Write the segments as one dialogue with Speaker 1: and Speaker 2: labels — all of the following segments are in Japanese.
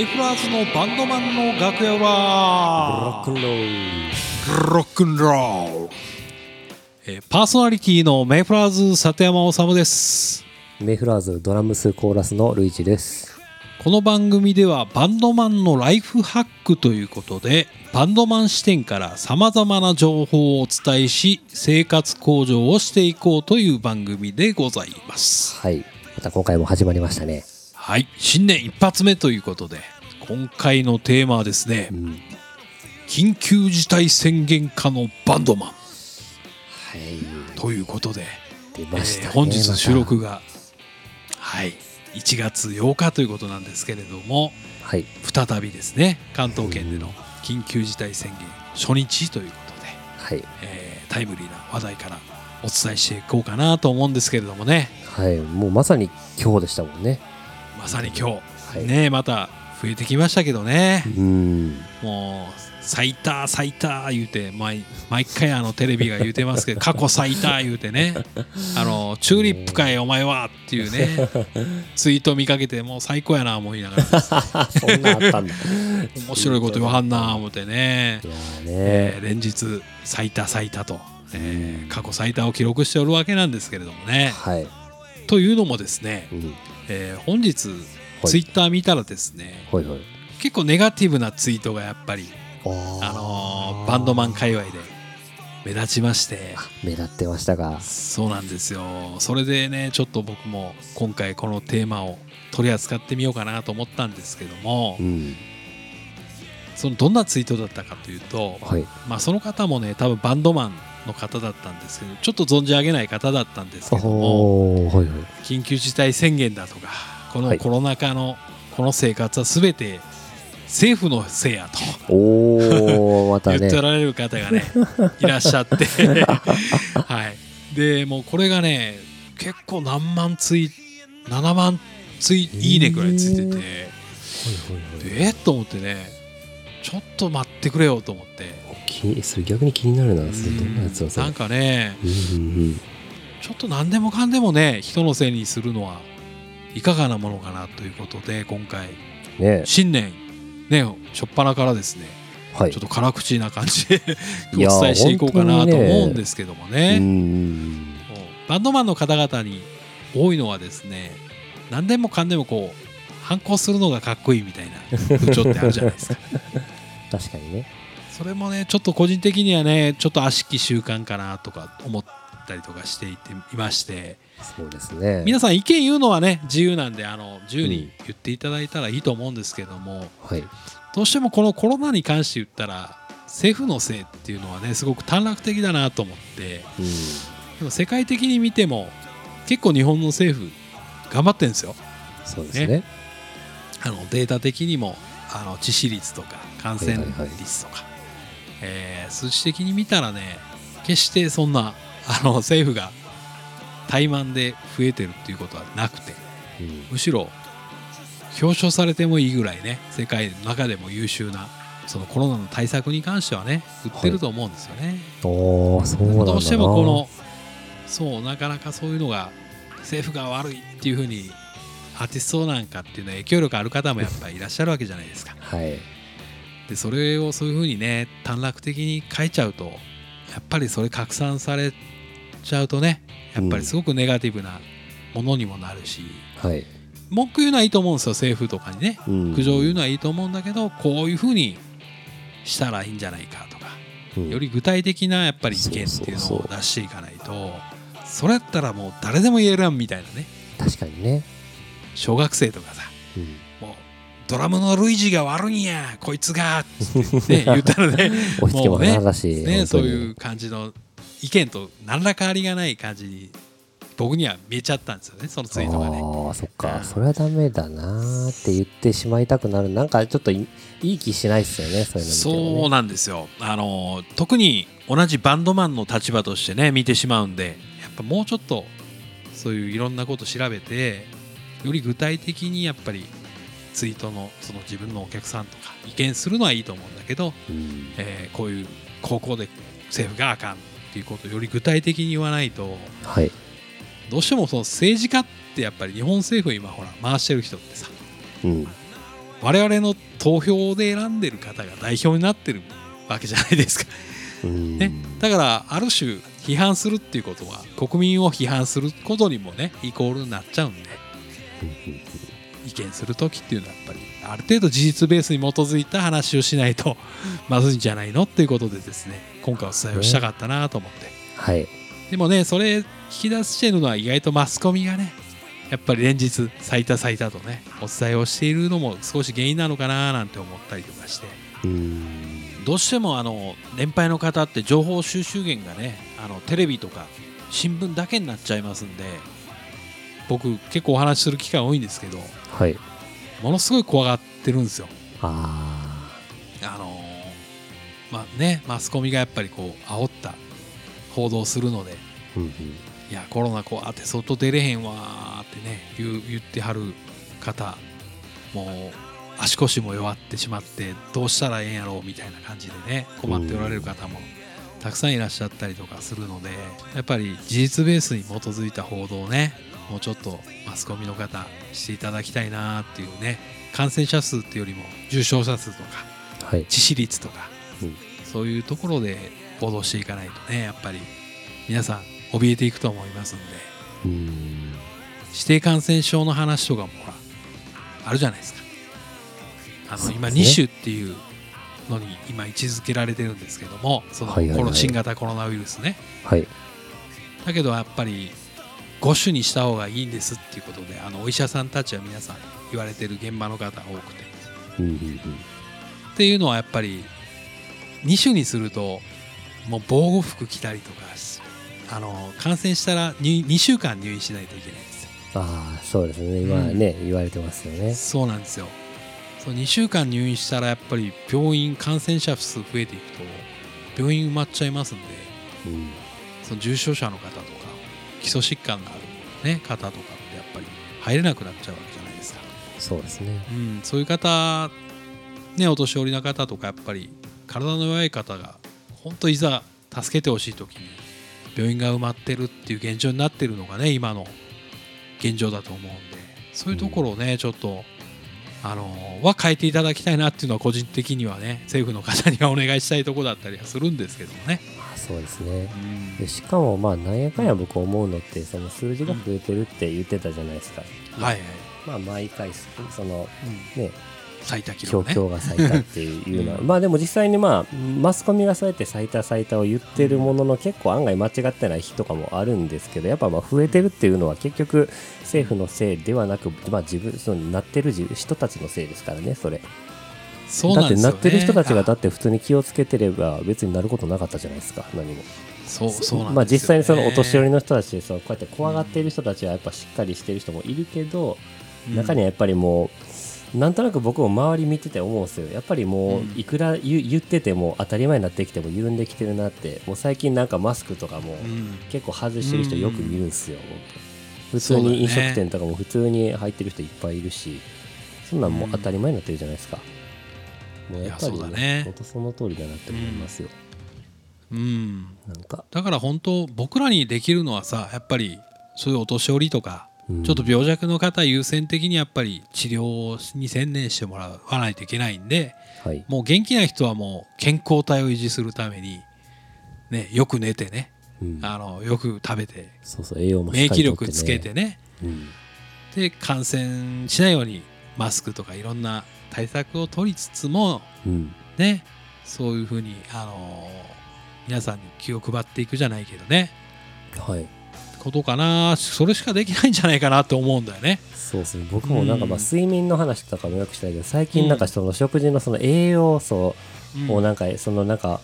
Speaker 1: メイフラーズのバンドマンの楽屋裏
Speaker 2: ロックンロール。
Speaker 1: ロックンロール、えーパーソナリティのメイフラーズ里山治です。
Speaker 2: メイフラーズドラムスコーラスのルイチです。
Speaker 1: この番組ではバンドマンのライフハックということでバンドマン視点からさまざまな情報をお伝えし生活向上をしていこうという番組でございます。
Speaker 2: はい。また今回も始まりましたね
Speaker 1: はい。新年一発目ということで今回のテーマはですね
Speaker 2: うん。
Speaker 1: 緊急事態宣言下のバンドマン。
Speaker 2: はい。
Speaker 1: ということで、
Speaker 2: 出ましたね、
Speaker 1: えー本日
Speaker 2: また
Speaker 1: 収録がはい。1月8日ということなんですけれども
Speaker 2: はい。
Speaker 1: 再びですね関東圏での緊急事態宣言初日ということで、
Speaker 2: はい。
Speaker 1: えータイムリーな話題からお伝えしていこうかなと思うんですけれどもね。
Speaker 2: はい。もうまさに今日でしたもんね
Speaker 1: まさに今日、
Speaker 2: はい。
Speaker 1: ねまた増えてきましたけどね。
Speaker 2: うん。
Speaker 1: もう最多最多言うて毎毎回あのテレビが言うてますけど 過去最多言うてね。あのチューリップかいお前はっていうね。ツイート見かけてもう最高やな思いながら。
Speaker 2: そんなあったんだ。
Speaker 1: 面白いこと言わはんな思ってね。
Speaker 2: い、やー
Speaker 1: え
Speaker 2: ね
Speaker 1: ー連日最多最多と、えー過去最多を記録しておるわけなんですけれどもね。
Speaker 2: はい、
Speaker 1: というのもですね、
Speaker 2: うん、
Speaker 1: えー本日
Speaker 2: はい。
Speaker 1: ツイッター見たらですね
Speaker 2: ほいほい。
Speaker 1: 結構ネガティブなツイートがやっぱり、
Speaker 2: あ
Speaker 1: あのーバンドマン界隈で目立ちまして。
Speaker 2: 目立ってましたが
Speaker 1: そうなんですよ。それでねちょっと僕も今回このテーマを取り扱ってみようかなと思ったんですけども
Speaker 2: うん。
Speaker 1: そのどんなツイートだったかというと、
Speaker 2: はい。
Speaker 1: まあ、その方もね多分バンドマンの方だったんですけどちょっと存じ上げない方だったんですけども
Speaker 2: はいはい。
Speaker 1: 緊急事態宣言だとかこ
Speaker 2: はい。
Speaker 1: のコロナ禍のこの生活は全て政府のせいやと
Speaker 2: おおまた
Speaker 1: 言っ
Speaker 2: ね
Speaker 1: ておられる方がね いらっしゃって。はい。でもうこれがね結構何万ツイ7万ツイいいねぐらいついてて、
Speaker 2: はいはいはい。
Speaker 1: えと思ってねちょっと待ってくれよと思って。
Speaker 2: きそれ逆に気になるな。な
Speaker 1: んかね。
Speaker 2: うんうん
Speaker 1: ちょっと何でもかんでもね人のせいにするのはいかがなものかなということで今回。
Speaker 2: うんね。
Speaker 1: 新年。ね初っ端からですね。
Speaker 2: はい。
Speaker 1: ちょっと辛口な感じで お伝えしていこうかなと思うんですけども
Speaker 2: うん
Speaker 1: ね。
Speaker 2: うん。
Speaker 1: もうバンドマンの方々に多いのはですね何でもかんでもこう反抗するのがかっこいいみたいな風潮ってあるじゃないですか。
Speaker 2: 確かにね。
Speaker 1: それもねちょっと個人的にはねちょっと悪しき習慣かなとか思ったりとかしていていまして。
Speaker 2: そうですね。
Speaker 1: 皆さん意見言うのはね自由なんであの自由に言っていただいたらいいと思うんですけども、
Speaker 2: はい。
Speaker 1: どうしてもこのコロナに関して言ったら政府のせいっていうのはねすごく短絡的だなと思って。
Speaker 2: うん。
Speaker 1: でも世界的に見ても結構日本の政府頑張ってるんですよ。
Speaker 2: そうですね
Speaker 1: あのデータ的にもあの致死率とか感染
Speaker 2: はいはいはい。
Speaker 1: 率とか、えー数値的に見たらね決してそんなあの 政府が怠慢で増えてるっていうことはなくて
Speaker 2: うん。
Speaker 1: むしろ表彰されてもいいぐらいね世界の中でも優秀なそのコロナの対策に関してはね売ってると思うんですよね。
Speaker 2: おおそう
Speaker 1: どうしてもこのそうなかなかそういうのが政府が悪いっていうふうにアーティストなんかっていうのは影響力ある方もやっぱりいらっしゃるわけじゃないですか。
Speaker 2: はい。
Speaker 1: でそれをそういうふうにね短絡的に書いちゃうとやっぱりそれ拡散されちゃうとねやっぱりすごくネガティブなものにもなるし、
Speaker 2: はい。
Speaker 1: 文句言うのはいいと思うんですよ政府とかにね。
Speaker 2: うん。
Speaker 1: 苦情を言うのはいいと思うんだけどこういうふうにしたらいいんじゃないかとか
Speaker 2: うん。
Speaker 1: より具体的なやっぱり意見っていうのを出していかないとそれやったらもう誰でも言えるやんみたいなね。
Speaker 2: 確かにね
Speaker 1: 小学生とかさ
Speaker 2: うん。
Speaker 1: もうドラムのルイジが悪いんやこいつが って、ね、言ったらね
Speaker 2: 押し付けも
Speaker 1: もうね
Speaker 2: 話
Speaker 1: ねそういうう感じの意見と何ら変わりがない感じに僕には見えちゃったんですよねそのツイートがね。
Speaker 2: ああそっ
Speaker 1: うん。
Speaker 2: かそれはダメだなーって言ってしまいたくなる。なんかちょっといいい気しないっすよねそういうのね。
Speaker 1: そうなんですよ。あの特に同じバンドマンの立場としてね見てしまうんでやっぱもうちょっとそういういろんなこと調べてより具体的にやっぱりツイートのその自分のお客さんとか意見するのはいいと思うんだけど、
Speaker 2: うん。
Speaker 1: えーこういう高校で政府があかんっていうことをより具体的に言わないと
Speaker 2: はい。
Speaker 1: どうしてもその政治家ってやっぱり日本政府今ほら回してる人ってさ
Speaker 2: うん。
Speaker 1: 我々の投票で選んでる方が代表になってるわけじゃないですか。
Speaker 2: うん。
Speaker 1: ね、だからある種批判するっていうことは国民を批判することにもねイコールになっちゃうんで意見する時っていうのはやっぱりある程度事実ベースに基づいた話をしないとまずいんじゃないのっていうことでですね今回お伝えをしたかったなと思って。
Speaker 2: はい。
Speaker 1: でもねそれ引き出してるのは意外とマスコミがねやっぱり連日最多最多とねお伝えをしているのも少し原因なのかななんて思ったりとかして。
Speaker 2: うん。
Speaker 1: どうしてもあの年配の方って情報収集源がねあのテレビとか新聞だけになっちゃいますんで僕結構お話しする機会多いんですけど
Speaker 2: はい。
Speaker 1: ものすごい怖がってるんですよ。
Speaker 2: あ
Speaker 1: あのまあねマスコミがやっぱりこう煽った報道するので
Speaker 2: ーうんうん。
Speaker 1: いやコロナ怖って外出れへんわーってね言う言ってはる方もう足腰も弱ってしまってどうしたらええんやろうみたいな感じでね困っておられる方もたくさんいらっしゃったりとかするのでやっぱり事実ベースに基づいた報道をねもうちょっとマスコミの方していただきたいなっていうね感染者数っていうよりも重症者数とか
Speaker 2: はい。
Speaker 1: 致死率とか、
Speaker 2: うん。
Speaker 1: そういうところで報道していかないとねやっぱり皆さん怯えていくと思いますんで。
Speaker 2: うん。
Speaker 1: 指定感染症の話とかもほらあるじゃないですか。あの今
Speaker 2: そうですね。
Speaker 1: 2種っていうのに今位置づけられてるんですけどもその
Speaker 2: はいはいはい。
Speaker 1: この新型コロナウイルスね。
Speaker 2: はい。
Speaker 1: だけどやっぱり5種にした方がいいんですっていうことであのお医者さんたちは皆さん言われてる現場の方が多くて。
Speaker 2: うんうんうん。
Speaker 1: っていうのはやっぱり2種にするともう防護服着たりとかしあの感染したら 2, 2週間入院しないといけないんですよ。
Speaker 2: ああそうですね。今ね、言われてますよね。
Speaker 1: そうなんですよ。そう2週間入院したらやっぱり病院感染者数増えていくと病院埋まっちゃいますんで
Speaker 2: うん。
Speaker 1: その重症者の方とか基礎疾患がある、ね、方とかってやっぱり入れなくなっちゃうわけじゃないですか、
Speaker 2: そうですね。
Speaker 1: うん、そういう方ねお年寄りの方とかやっぱり体の弱い方が本当いざ助けてほしい時に病院が埋まってるっていう現状になってるのがね今の現状だと思うんでそういうところをね、ちょっとあのは変えていただきたいなっていうのは個人的にはね政府の方にはお願いしたいところだったりはするんですけどもね。
Speaker 2: あそうですね。
Speaker 1: うん。
Speaker 2: でしかもまあなんやかんや僕思うのってその数字が増えてるって言ってたじゃないですか、
Speaker 1: はいはい、
Speaker 2: まあ毎回その
Speaker 1: うん、
Speaker 2: ね
Speaker 1: 最多記
Speaker 2: 強
Speaker 1: 録ね。
Speaker 2: 強が最多っていうのは、
Speaker 1: うん。
Speaker 2: まあでも実際にまあマスコミがそうやって最多最多を言ってるものの結構案外間違ってない日とかもあるんですけどやっぱまあ増えてるっていうのは結局政府のせいではなく、まあ、自分そのなってる自人たちのせいですからねそれ
Speaker 1: そうなんですよ、ね、
Speaker 2: なってる人たちがだ
Speaker 1: あ
Speaker 2: って普通に気をつけてれば別になることなかったじゃないですか何も。
Speaker 1: そうそうなんですよね。
Speaker 2: まあ実際にそのお年寄りの人たちでそのこうやって怖がっている人たちはやっぱしっかりしてる人もいるけど、中にはやっぱりもうなんとなく僕も周り見てて思うんですよ。やっぱりも
Speaker 1: うん。
Speaker 2: ういくら言言ってても当たり前になってきても緩んできてるなってもう最近なんかマスクとかも
Speaker 1: うん。
Speaker 2: 結構外してる人よく見るんですよ、普通
Speaker 1: そうだね
Speaker 2: に飲食店とかも普通に入ってる人いっぱいいるしそんなんもう当たり前になってるじゃないですか、もうやっぱり
Speaker 1: いやそうだね。
Speaker 2: 本当その通りだなって思いますよ、
Speaker 1: うん。
Speaker 2: なんか、
Speaker 1: だから本当僕らにできるのはさやっぱりそういうお年寄りとか
Speaker 2: うん。
Speaker 1: ちょっと病弱の方優先的にやっぱり治療に専念してもらわないといけないんで
Speaker 2: はい。
Speaker 1: もう元気な人はもう健康体を維持するために、ね、よく寝てね
Speaker 2: うん。
Speaker 1: あのよく食べて
Speaker 2: そうそう栄養もしっ
Speaker 1: 免疫力つけてね。
Speaker 2: うん。
Speaker 1: で感染しないようにマスクとかいろんな対策を取りつつも
Speaker 2: うん。
Speaker 1: ねそういうふうに、あの皆さんに気を配っていくじゃないけどね。
Speaker 2: はい。
Speaker 1: ことかな。それしかできないんじゃないかなって思うんだよね。
Speaker 2: そうですね。僕もなんかまあ
Speaker 1: うん
Speaker 2: 睡眠の話とかもよくしたいけど最近なんかその食事のその栄養素
Speaker 1: うん。
Speaker 2: をなんかそのなんか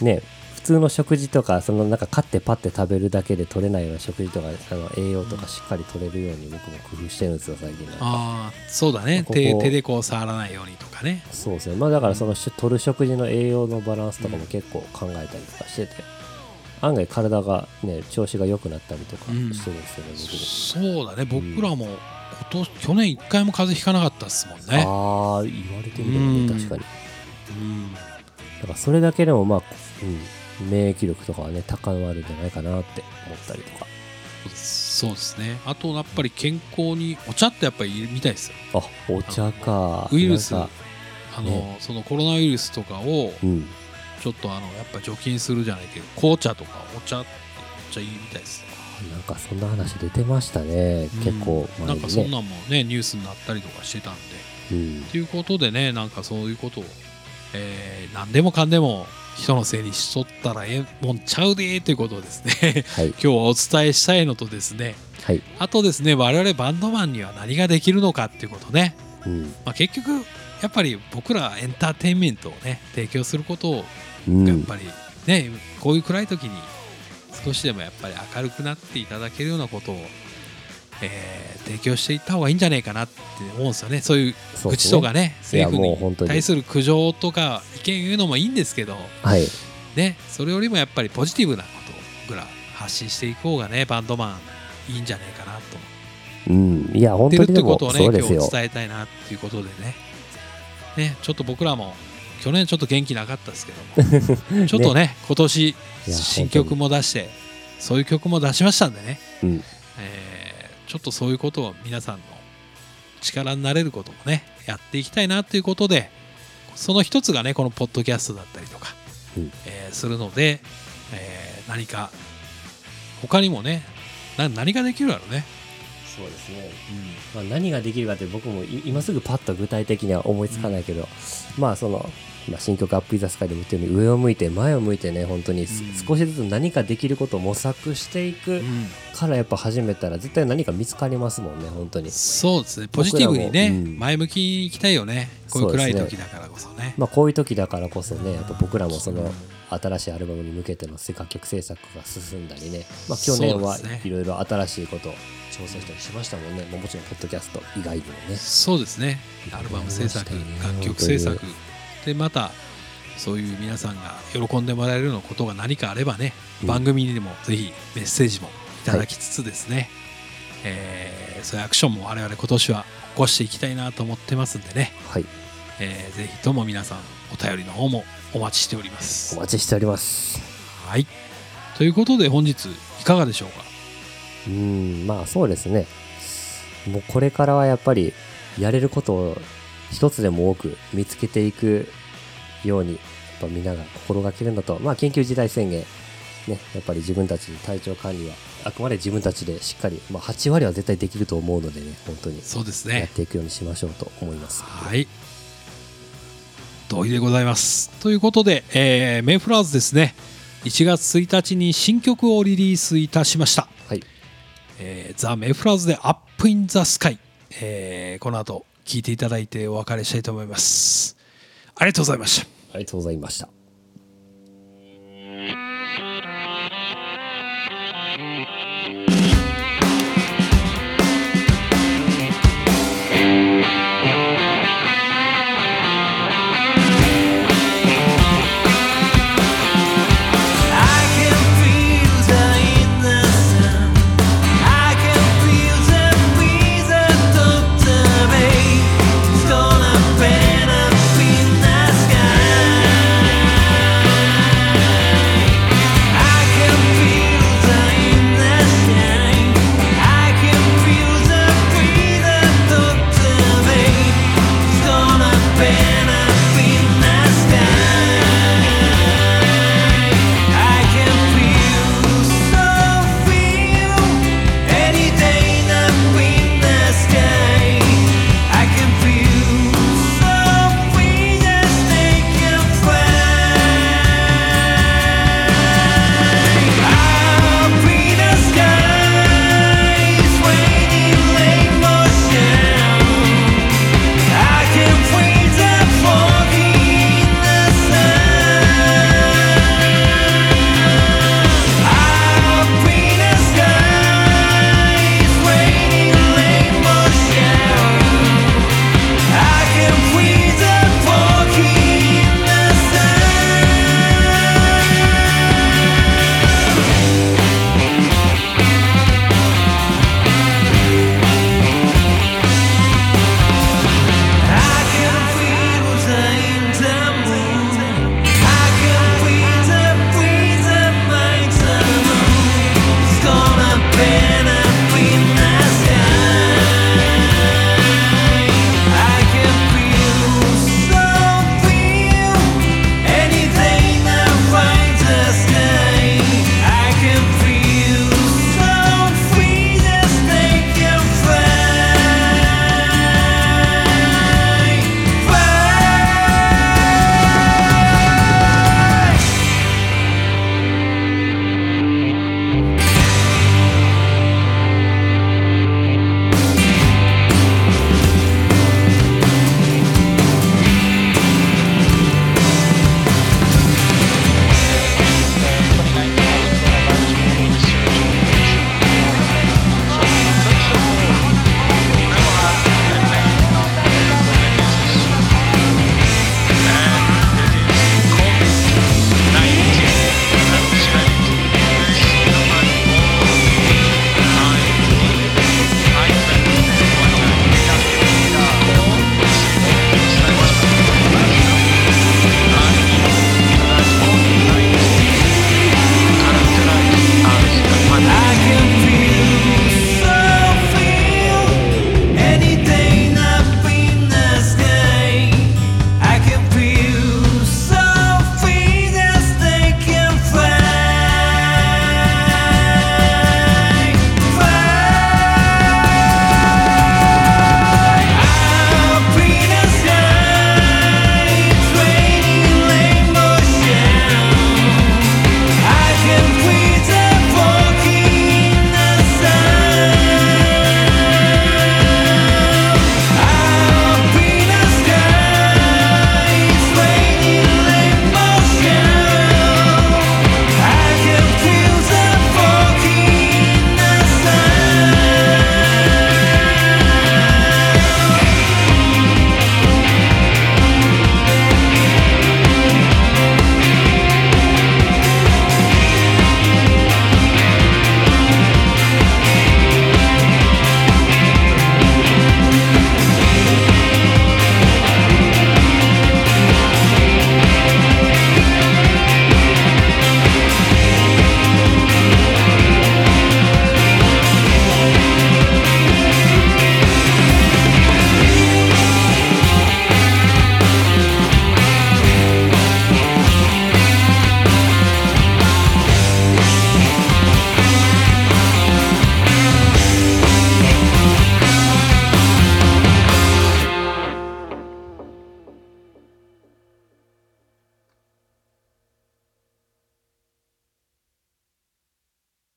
Speaker 2: ね普通の食事とかそのなんか買ってパッて食べるだけで取れないような食事とかあの栄養とかしっかり取れるように僕も工夫してるんですよ最近
Speaker 1: ああそうだね。手手でこう触らないようにとかね。
Speaker 2: そうですねまあだからそのし取る食事の栄養のバランスとかも結構考えたりとかしてて。案外体がね調子が良くなったりとかしてるんですよね僕も。
Speaker 1: そうだね。僕らも今年去年一回も風邪ひかなかったっすもんね。
Speaker 2: ああ言われてみれね確かに。
Speaker 1: うん。
Speaker 2: だからそれだけでもまあ、うん、免疫力とかはね高まるんじゃないかなって思ったりとか。
Speaker 1: そうですね。あとやっぱり健康にお茶ってやっぱりいるみたいですよ。
Speaker 2: あお茶か。
Speaker 1: ウイルス。あの、
Speaker 2: ね。
Speaker 1: そのコロナウイルスとかを
Speaker 2: うん。
Speaker 1: ちょっとあのやっぱ除菌するじゃないけど紅茶とかお茶ってめっちゃいいみたいです。
Speaker 2: なんかそんな話出てましたね、
Speaker 1: うん。
Speaker 2: 結構前
Speaker 1: なんかそんなんもねニュースになったりとかしてたんで。
Speaker 2: うん。
Speaker 1: ということでねなんかそういうことを、えー何でもかんでも人のせいにしとったらええもんちゃうでーということをですね。
Speaker 2: はい。
Speaker 1: 今日はお伝えしたいのとですね。
Speaker 2: はい。
Speaker 1: あとですね我々バンドマンには何ができるのかっていうことね、
Speaker 2: うん。
Speaker 1: まあ、結局やっぱり僕らエンターテインメントをね提供することを
Speaker 2: うん。
Speaker 1: やっぱりね、こういう暗い時に少しでもやっぱり明るくなっていただけるようなことを、えー提供していった方がいいんじゃないかなって思うんですよね。そういう愚痴とかね政府に対する苦情とか意見言うのもいいんですけど、
Speaker 2: はい。
Speaker 1: ね、それよりもやっぱりポジティブなことぐらい発信していく方がねバンドマンいいんじゃないかなと。
Speaker 2: うん。いや
Speaker 1: 思ってるって
Speaker 2: 本当にでも
Speaker 1: ことをね
Speaker 2: そうですよ。
Speaker 1: 今日伝えたいなっていうことでね。ねちょっと僕らも去年ちょっと元気なかったですけども ちょっとね今年
Speaker 2: や
Speaker 1: 新曲も出してそういう曲も出しましたんでね、
Speaker 2: うん。
Speaker 1: えーちょっとそういうことを皆さんの力になれることもねやっていきたいなということでその一つがねこのポッドキャストだったりとか、
Speaker 2: うん。
Speaker 1: えーするので、えー何か他にもねな何ができるやろね、
Speaker 2: そうですね、まあ、何ができるかって僕もい今すぐパッと具体的には思いつかないけど、まあその、まあ、新曲「アップ・イ・ザ・スカイ」でも言ったように上を向いて前を向いてね本当に少しずつ何かできることを模索していくからやっぱ始めたら絶対何か見つかりますもんね本当に。
Speaker 1: そうですね。ポジティブにね、
Speaker 2: うん。
Speaker 1: 前向きにいきたいよね。こういう暗い時だからこそね。
Speaker 2: まあ、こういう時だからこそねやっぱ僕らもその新しいアルバムに向けての楽曲制作が進んだりね、まあ、去年はいろいろ新しいことを挑戦したりしましたもんね、まあ、もちろんポッドキャスト以外にもね。
Speaker 1: そうですね。アルバム制作楽曲制作でまたそういう皆さんが喜んでもらえるようなことが何かあればね、
Speaker 2: うん。
Speaker 1: 番組にでもぜひメッセージもいただきつつですね、えーそういうアクションも我々今年は起こしていきたいなと思ってますんでね、
Speaker 2: はい。
Speaker 1: えーぜひとも皆さんお便りの方もお待ちしておりま
Speaker 2: お
Speaker 1: す。
Speaker 2: 待ちしております。
Speaker 1: はい。ということで本日いかがでしょうか？
Speaker 2: うんまあそうですね。もうこれからはやっぱりやれることを一つでも多く見つけていくようにやっぱみんなが心がけるのと。まあ緊急事態宣言。ねやっぱり自分たちの体調管理はあくまで自分たちでしっかり、まあ、8割は絶対できると思うのでね本当に。
Speaker 1: そうですね。
Speaker 2: やっていくようにしましょうと思います。
Speaker 1: はい。同意でございます。ということで、えーメイフラワーズですね、1月1日に新曲をリリースいたしました。
Speaker 2: はい。
Speaker 1: えーザ・メイフラワーズで Up in the Sky、えーこの後聴いていただいてお別れしたいと思います。ありがとうございました。
Speaker 2: ありがとうございました